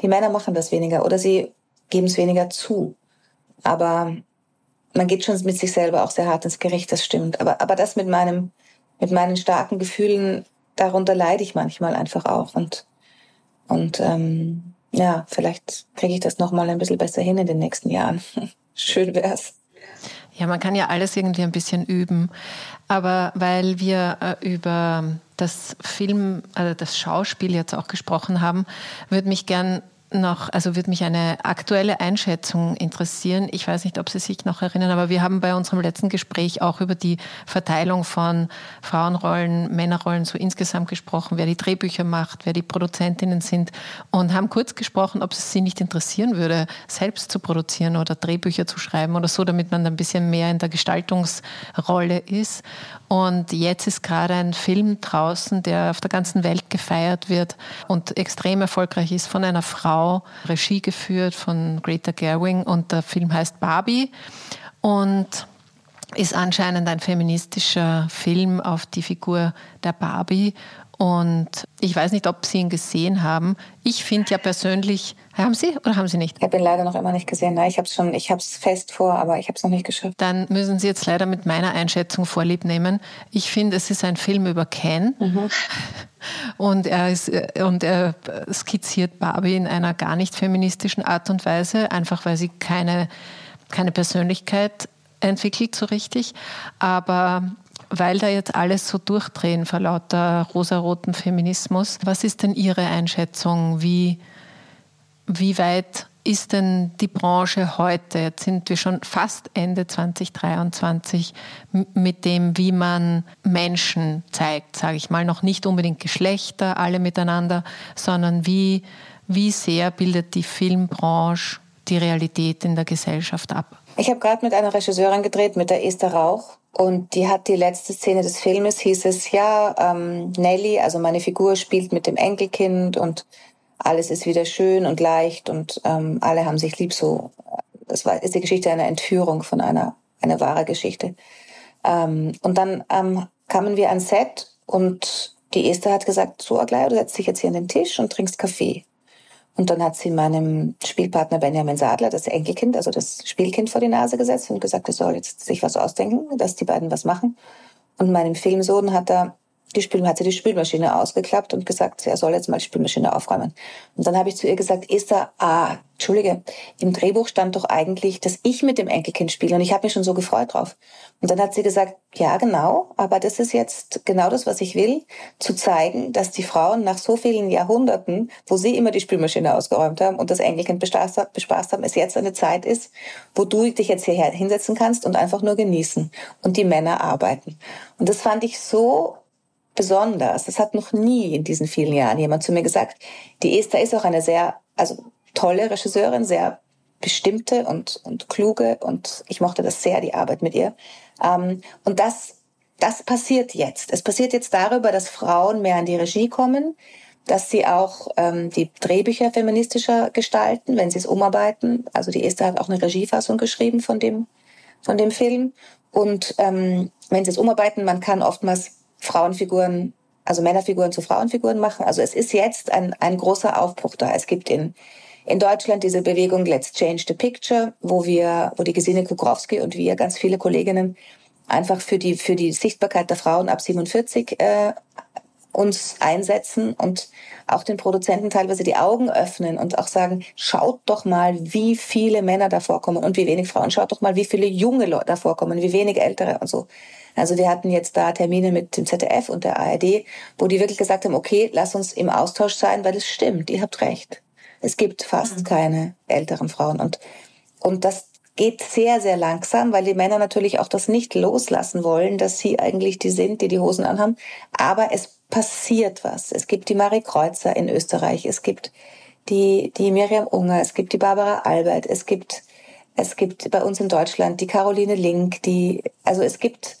die Männer machen das weniger oder sie geben es weniger zu. Aber man geht schon mit sich selber auch sehr hart ins Gericht, das stimmt. Aber, aber das mit meinem, mit meinen starken Gefühlen, darunter leide ich manchmal einfach auch. Und, und ähm, ja, vielleicht kriege ich das nochmal ein bisschen besser hin in den nächsten Jahren. Schön wär's. Ja, man kann ja alles irgendwie ein bisschen üben. Aber weil wir äh, über das Film, also das Schauspiel jetzt auch gesprochen haben, würde mich gern noch, also würde mich eine aktuelle Einschätzung interessieren. Ich weiß nicht, ob Sie sich noch erinnern, aber wir haben bei unserem letzten Gespräch auch über die Verteilung von Frauenrollen, Männerrollen so insgesamt gesprochen, wer die Drehbücher macht, wer die Produzentinnen sind und haben kurz gesprochen, ob es Sie nicht interessieren würde, selbst zu produzieren oder Drehbücher zu schreiben oder so, damit man ein bisschen mehr in der Gestaltungsrolle ist. Und jetzt ist gerade ein Film draußen, der auf der ganzen Welt gefeiert wird und extrem erfolgreich ist von einer Frau, Regie geführt von Greta Gerwig und der Film heißt Barbie und ist anscheinend ein feministischer Film auf die Figur der Barbie und ich weiß nicht, ob Sie ihn gesehen haben. Ich finde ja persönlich, haben Sie oder haben Sie nicht? Ich habe ihn leider noch immer nicht gesehen. Nein, ich habe es schon, ich habe es fest vor, aber ich habe es noch nicht geschafft. Dann müssen Sie jetzt leider mit meiner Einschätzung Vorlieb nehmen. Ich finde, es ist ein Film über Ken. Mhm. Und er, ist, und er skizziert Barbie in einer gar nicht feministischen Art und Weise, einfach weil sie keine, keine Persönlichkeit entwickelt so richtig. Aber weil da jetzt alles so durchdrehen vor lauter rosaroten Feminismus, was ist denn Ihre Einschätzung? Wie, wie weit ist denn die Branche heute? Jetzt sind wir schon fast Ende 2023 mit dem, wie man Menschen zeigt, sage ich mal, noch nicht unbedingt Geschlechter, alle miteinander, sondern wie, wie sehr bildet die Filmbranche die Realität in der Gesellschaft ab? Ich habe gerade mit einer Regisseurin gedreht, mit der Esther Rauch. Und die hat die letzte Szene des Filmes, hieß es, ja, ähm, Nelly, also meine Figur, spielt mit dem Enkelkind und alles ist wieder schön und leicht und ähm, alle haben sich lieb so. Das war, ist die Geschichte einer Entführung von einer, einer wahre Geschichte. Ähm, und dann ähm, kamen wir ans Set und die Esther hat gesagt, so Aglaya, du setzt dich jetzt hier an den Tisch und trinkst Kaffee. Und dann hat sie meinem Spielpartner Benjamin Sadler, das Enkelkind, also das Spielkind vor die Nase gesetzt und gesagt, er soll jetzt sich was ausdenken, dass die beiden was machen. Und meinem Filmsohn hat er die Spül hat sie die Spülmaschine ausgeklappt und gesagt, er soll jetzt mal die Spülmaschine aufräumen. Und dann habe ich zu ihr gesagt, Esther, ah, Entschuldige, im Drehbuch stand doch eigentlich, dass ich mit dem Enkelkind spiele und ich habe mich schon so gefreut drauf. Und dann hat sie gesagt, ja, genau, aber das ist jetzt genau das, was ich will, zu zeigen, dass die Frauen nach so vielen Jahrhunderten, wo sie immer die Spülmaschine ausgeräumt haben und das Enkelkind bespaßt, haben, es jetzt eine Zeit ist, wo du dich jetzt hierher hinsetzen kannst und einfach nur genießen und die Männer arbeiten. Und das fand ich so besonders. Das hat noch nie in diesen vielen Jahren jemand zu mir gesagt. Die Esther ist auch eine sehr, also tolle Regisseurin, sehr bestimmte und, und kluge und ich mochte das sehr, die Arbeit mit ihr. Ähm, und das, das passiert jetzt. Es passiert jetzt darüber, dass Frauen mehr an die Regie kommen, dass sie auch ähm, die Drehbücher feministischer gestalten, wenn sie es umarbeiten. Also die Esther hat auch eine Regiefassung geschrieben von dem, von dem Film. Und ähm, wenn sie es umarbeiten, man kann oftmals Frauenfiguren, also Männerfiguren zu Frauenfiguren machen. Also es ist jetzt ein, ein großer Aufbruch da. Es gibt in, in Deutschland diese Bewegung Let's Change the Picture, wo wir, wo die Gesine Kukrowski und wir, ganz viele Kolleginnen, einfach für die, für die Sichtbarkeit der Frauen ab 47 äh, uns einsetzen und auch den Produzenten teilweise die Augen öffnen und auch sagen, schaut doch mal, wie viele Männer da vorkommen und wie wenig Frauen. Schaut doch mal, wie viele junge Leute da vorkommen, wie wenig ältere und so. Also wir hatten jetzt da Termine mit dem ZDF und der ARD, wo die wirklich gesagt haben, okay, lass uns im Austausch sein, weil es stimmt, ihr habt recht. Es gibt fast mhm. keine älteren Frauen und, und das geht sehr, sehr langsam, weil die Männer natürlich auch das nicht loslassen wollen, dass sie eigentlich die sind, die die Hosen anhaben. Aber es passiert was. Es gibt die Marie Kreuzer in Österreich, es gibt die, die Miriam Unger, es gibt die Barbara Albert, es gibt, es gibt bei uns in Deutschland die Caroline Link, die, also es gibt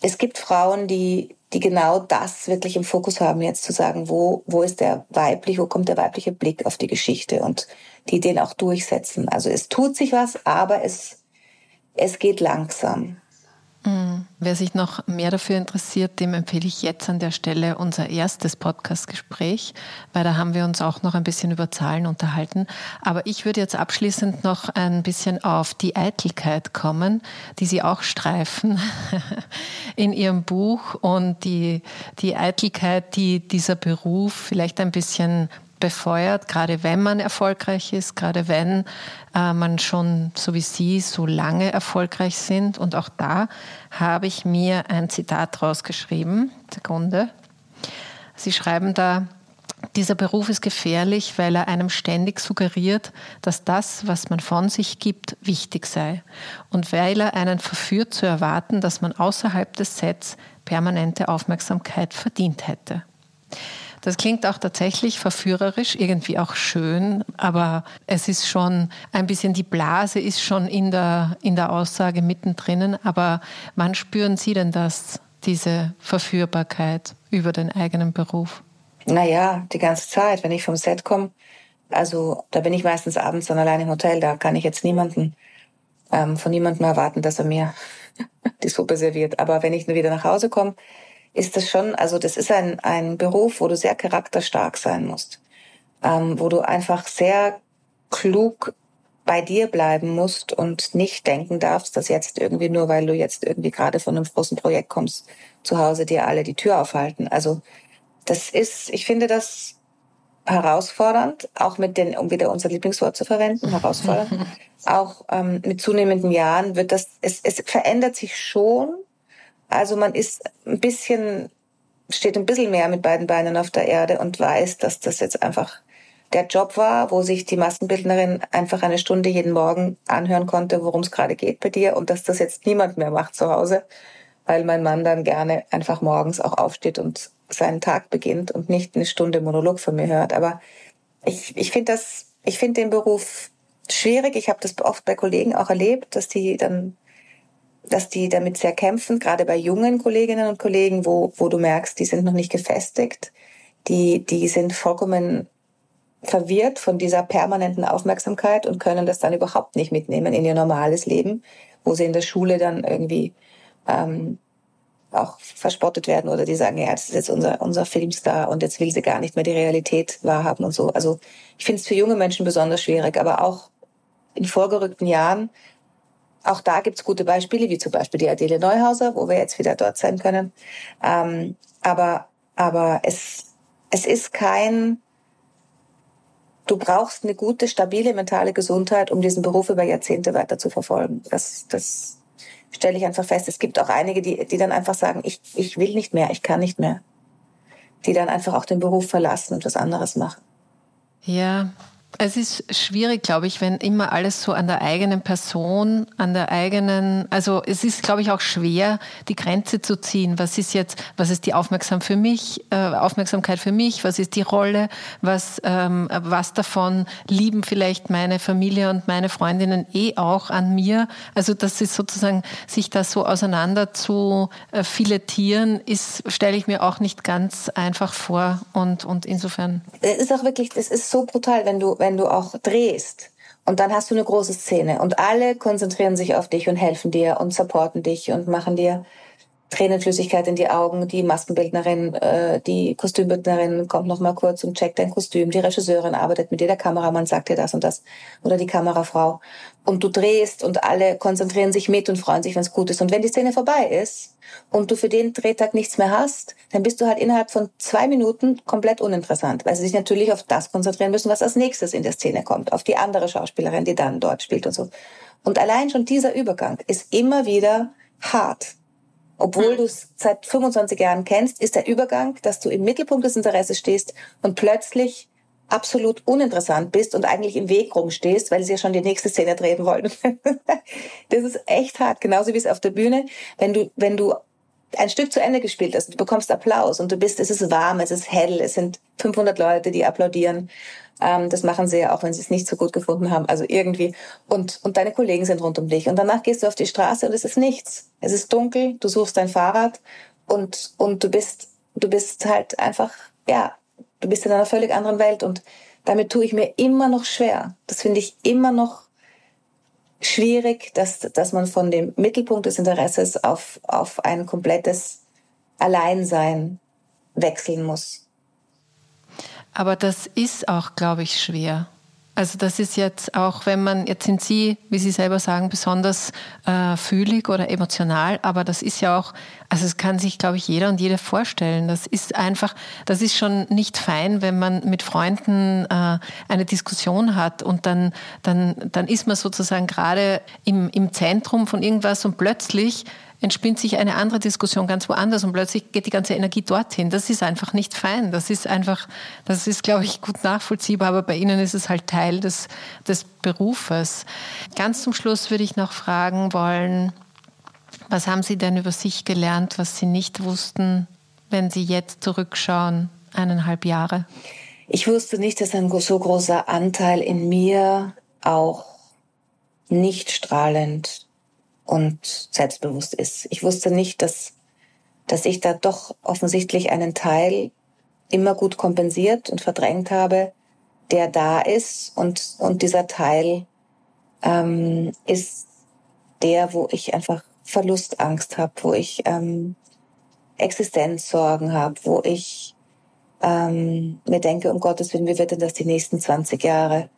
es gibt Frauen, die, die genau das wirklich im Fokus haben, jetzt zu sagen, wo, wo ist der weibliche, wo kommt der weibliche Blick auf die Geschichte und die den auch durchsetzen. Also es tut sich was, aber es, es geht langsam. Mhm. Wer sich noch mehr dafür interessiert, dem empfehle ich jetzt an der Stelle unser erstes Podcast-Gespräch, weil da haben wir uns auch noch ein bisschen über Zahlen unterhalten. Aber ich würde jetzt abschließend noch ein bisschen auf die Eitelkeit kommen, die Sie auch streifen in Ihrem Buch und die, die Eitelkeit, die dieser Beruf vielleicht ein bisschen befeuert, gerade wenn man erfolgreich ist, gerade wenn äh, man schon, so wie Sie, so lange erfolgreich sind. Und auch da habe ich mir ein Zitat rausgeschrieben. Sekunde. Sie schreiben da, dieser Beruf ist gefährlich, weil er einem ständig suggeriert, dass das, was man von sich gibt, wichtig sei. Und weil er einen verführt zu erwarten, dass man außerhalb des Sets permanente Aufmerksamkeit verdient hätte. Das klingt auch tatsächlich verführerisch, irgendwie auch schön, aber es ist schon ein bisschen, die Blase ist schon in der, in der Aussage mittendrin. Aber wann spüren Sie denn das, diese Verführbarkeit über den eigenen Beruf? Naja, die ganze Zeit, wenn ich vom Set komme. Also da bin ich meistens abends dann allein im Hotel, da kann ich jetzt niemanden ähm, von niemandem erwarten, dass er mir die Suppe serviert. Aber wenn ich dann wieder nach Hause komme, ist das schon, also das ist ein, ein Beruf, wo du sehr charakterstark sein musst, ähm, wo du einfach sehr klug bei dir bleiben musst und nicht denken darfst, dass jetzt irgendwie nur, weil du jetzt irgendwie gerade von einem großen Projekt kommst, zu Hause dir alle die Tür aufhalten. Also das ist, ich finde das herausfordernd, auch mit den, um wieder unser Lieblingswort zu verwenden, herausfordernd. auch ähm, mit zunehmenden Jahren wird das, es, es verändert sich schon, also man ist ein bisschen, steht ein bisschen mehr mit beiden Beinen auf der Erde und weiß, dass das jetzt einfach der Job war, wo sich die Maskenbildnerin einfach eine Stunde jeden Morgen anhören konnte, worum es gerade geht bei dir und dass das jetzt niemand mehr macht zu Hause, weil mein Mann dann gerne einfach morgens auch aufsteht und seinen Tag beginnt und nicht eine Stunde Monolog von mir hört. Aber ich, ich finde das, ich finde den Beruf schwierig. Ich habe das oft bei Kollegen auch erlebt, dass die dann, dass die damit sehr kämpfen, gerade bei jungen Kolleginnen und Kollegen, wo, wo du merkst, die sind noch nicht gefestigt, die, die sind vollkommen verwirrt von dieser permanenten Aufmerksamkeit und können das dann überhaupt nicht mitnehmen in ihr normales Leben, wo sie in der Schule dann irgendwie ähm, auch verspottet werden oder die sagen, ja, das ist jetzt unser, unser Filmstar und jetzt will sie gar nicht mehr die Realität wahrhaben und so. Also ich finde es für junge Menschen besonders schwierig, aber auch in vorgerückten Jahren, auch da gibt's gute Beispiele, wie zum Beispiel die Adele Neuhauser, wo wir jetzt wieder dort sein können. Ähm, aber aber es, es ist kein, du brauchst eine gute, stabile mentale Gesundheit, um diesen Beruf über Jahrzehnte weiter zu verfolgen. Das, das stelle ich einfach fest. Es gibt auch einige, die, die dann einfach sagen, ich, ich will nicht mehr, ich kann nicht mehr. Die dann einfach auch den Beruf verlassen und was anderes machen. Ja, es ist schwierig, glaube ich, wenn immer alles so an der eigenen Person, an der eigenen, also es ist, glaube ich, auch schwer, die Grenze zu ziehen. Was ist jetzt, was ist die Aufmerksam für mich, äh, Aufmerksamkeit für mich, was ist die Rolle, was, ähm, was davon lieben vielleicht meine Familie und meine Freundinnen eh auch an mir. Also das ist sozusagen, sich da so auseinander zu äh, filetieren, ist, stelle ich mir auch nicht ganz einfach vor und, und insofern. Es ist auch wirklich, es ist so brutal, wenn du, wenn du auch drehst. Und dann hast du eine große Szene. Und alle konzentrieren sich auf dich und helfen dir und supporten dich und machen dir Tränenflüssigkeit in die Augen. Die Maskenbildnerin, äh, die Kostümbildnerin kommt noch mal kurz und checkt dein Kostüm. Die Regisseurin arbeitet mit dir, der Kameramann sagt dir das und das oder die Kamerafrau. Und du drehst und alle konzentrieren sich mit und freuen sich, wenn es gut ist. Und wenn die Szene vorbei ist und du für den Drehtag nichts mehr hast, dann bist du halt innerhalb von zwei Minuten komplett uninteressant, weil sie sich natürlich auf das konzentrieren müssen, was als nächstes in der Szene kommt, auf die andere Schauspielerin, die dann dort spielt und so. Und allein schon dieser Übergang ist immer wieder hart obwohl mhm. du es seit 25 Jahren kennst, ist der Übergang, dass du im Mittelpunkt des Interesses stehst und plötzlich absolut uninteressant bist und eigentlich im Weg rumstehst, weil sie ja schon die nächste Szene drehen wollen. das ist echt hart, genauso wie es auf der Bühne, wenn du wenn du ein Stück zu Ende gespielt hast, du bekommst Applaus und du bist, es ist warm, es ist hell, es sind 500 Leute, die applaudieren. Ähm, das machen sie ja auch, wenn sie es nicht so gut gefunden haben. Also irgendwie. Und, und deine Kollegen sind rund um dich. Und danach gehst du auf die Straße und es ist nichts. Es ist dunkel, du suchst dein Fahrrad und, und du bist, du bist halt einfach, ja, du bist in einer völlig anderen Welt und damit tue ich mir immer noch schwer. Das finde ich immer noch schwierig, dass, dass man von dem Mittelpunkt des Interesses auf, auf ein komplettes Alleinsein wechseln muss. Aber das ist auch, glaube ich, schwer. Also das ist jetzt auch, wenn man, jetzt sind Sie, wie Sie selber sagen, besonders äh, fühlig oder emotional, aber das ist ja auch, also es kann sich, glaube ich, jeder und jede vorstellen. Das ist einfach, das ist schon nicht fein, wenn man mit Freunden äh, eine Diskussion hat und dann, dann, dann ist man sozusagen gerade im, im Zentrum von irgendwas und plötzlich entspinnt sich eine andere Diskussion ganz woanders und plötzlich geht die ganze Energie dorthin. Das ist einfach nicht fein. Das ist einfach, das ist, glaube ich, gut nachvollziehbar, aber bei Ihnen ist es halt Teil des, des Berufes. Ganz zum Schluss würde ich noch fragen wollen, was haben Sie denn über sich gelernt, was Sie nicht wussten, wenn Sie jetzt zurückschauen, eineinhalb Jahre? Ich wusste nicht, dass ein so großer Anteil in mir auch nicht strahlend und selbstbewusst ist. Ich wusste nicht, dass, dass ich da doch offensichtlich einen Teil immer gut kompensiert und verdrängt habe, der da ist und, und dieser Teil ähm, ist der, wo ich einfach Verlustangst habe, wo ich ähm, Existenzsorgen habe, wo ich ähm, mir denke, um Gottes Willen, wie wird denn das die nächsten 20 Jahre,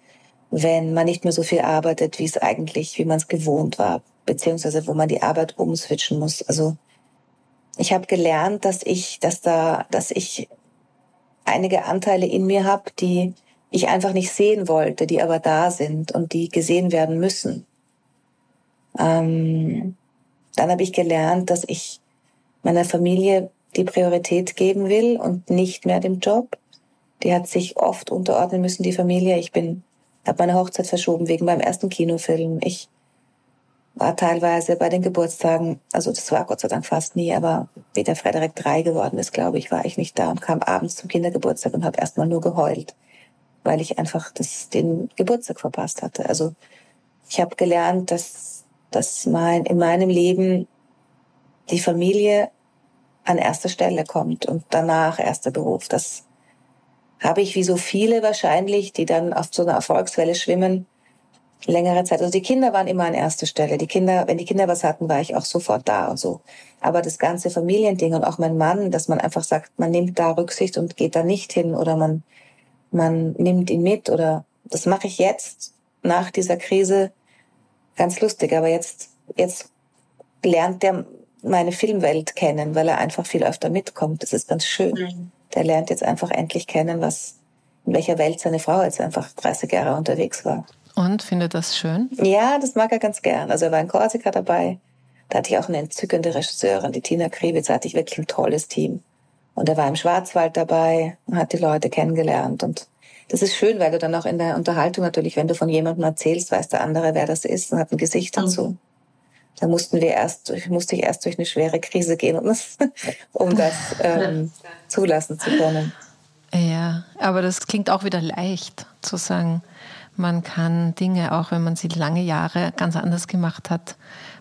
wenn man nicht mehr so viel arbeitet, wie es eigentlich, wie man es gewohnt war beziehungsweise wo man die Arbeit umswitchen muss. Also ich habe gelernt, dass ich, dass da, dass ich einige Anteile in mir habe, die ich einfach nicht sehen wollte, die aber da sind und die gesehen werden müssen. Ähm, dann habe ich gelernt, dass ich meiner Familie die Priorität geben will und nicht mehr dem Job, Die hat sich oft unterordnen müssen, die Familie. Ich bin, habe meine Hochzeit verschoben wegen meinem ersten Kinofilm. Ich war teilweise bei den Geburtstagen, also das war Gott sei Dank fast nie, aber wie der Frederik drei geworden ist, glaube ich, war ich nicht da und kam abends zum Kindergeburtstag und habe erstmal nur geheult, weil ich einfach das, den Geburtstag verpasst hatte. Also ich habe gelernt, dass, dass mein, in meinem Leben die Familie an erster Stelle kommt und danach erster Beruf. Das habe ich wie so viele wahrscheinlich, die dann auf so einer Erfolgswelle schwimmen, längere Zeit. Also die Kinder waren immer an erster Stelle. Die Kinder, wenn die Kinder was hatten, war ich auch sofort da und so. Aber das ganze Familiending und auch mein Mann, dass man einfach sagt, man nimmt da Rücksicht und geht da nicht hin oder man, man nimmt ihn mit oder das mache ich jetzt nach dieser Krise ganz lustig. Aber jetzt, jetzt lernt der meine Filmwelt kennen, weil er einfach viel öfter mitkommt. Das ist ganz schön. Mhm. Der lernt jetzt einfach endlich kennen, was, in welcher Welt seine Frau jetzt einfach 30 Jahre unterwegs war. Und findet das schön? Ja, das mag er ganz gern. Also er war in Korsika dabei. Da hatte ich auch eine entzückende Regisseurin, die Tina Kriwitz, da hatte ich wirklich ein tolles Team. Und er war im Schwarzwald dabei und hat die Leute kennengelernt. Und das ist schön, weil du dann auch in der Unterhaltung natürlich, wenn du von jemandem erzählst, weiß der andere, wer das ist und hat ein Gesicht dazu. Mhm. Da mussten wir erst, musste ich erst durch eine schwere Krise gehen, um das, um das ähm, zulassen zu können. Ja, aber das klingt auch wieder leicht zu sagen, man kann Dinge, auch wenn man sie lange Jahre ganz anders gemacht hat,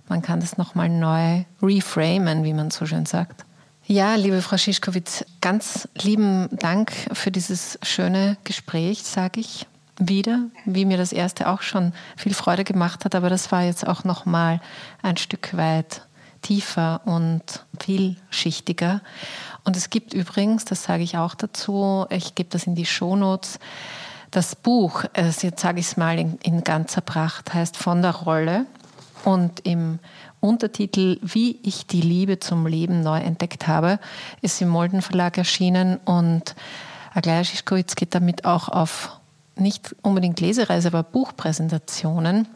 man kann das nochmal neu reframen, wie man so schön sagt. Ja, liebe Frau Schischkowitz, ganz lieben Dank für dieses schöne Gespräch, sage ich wieder, wie mir das erste auch schon viel Freude gemacht hat, aber das war jetzt auch nochmal ein Stück weit tiefer und vielschichtiger. Und es gibt übrigens, das sage ich auch dazu, ich gebe das in die Shownotes, das Buch, also jetzt sage ich es mal in, in ganzer Pracht, heißt Von der Rolle und im Untertitel Wie ich die Liebe zum Leben neu entdeckt habe, ist im Molden Verlag erschienen und Aglaja Schischkowitz geht damit auch auf nicht unbedingt Lesereise, aber Buchpräsentationen.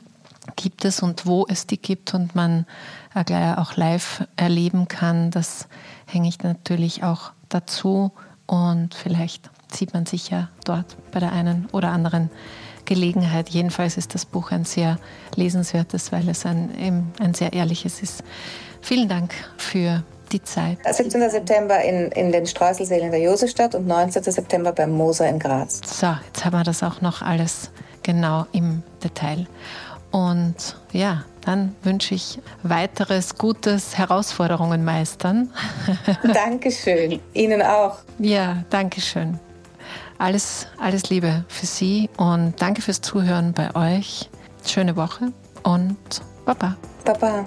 Gibt es und wo es die gibt und man Aglaja auch live erleben kann, das hänge ich natürlich auch dazu und vielleicht sieht man sich ja dort bei der einen oder anderen Gelegenheit. Jedenfalls ist das Buch ein sehr lesenswertes, weil es ein, ein sehr ehrliches ist. Vielen Dank für die Zeit. 17. September in, in den Streuselsälen der Josefstadt und 19. September beim Moser in Graz. So, jetzt haben wir das auch noch alles genau im Detail. Und ja, dann wünsche ich weiteres gutes Herausforderungen meistern. Dankeschön. Ihnen auch. Ja, Dankeschön. Alles, alles Liebe für Sie und danke fürs Zuhören bei euch. Schöne Woche und Baba. Baba.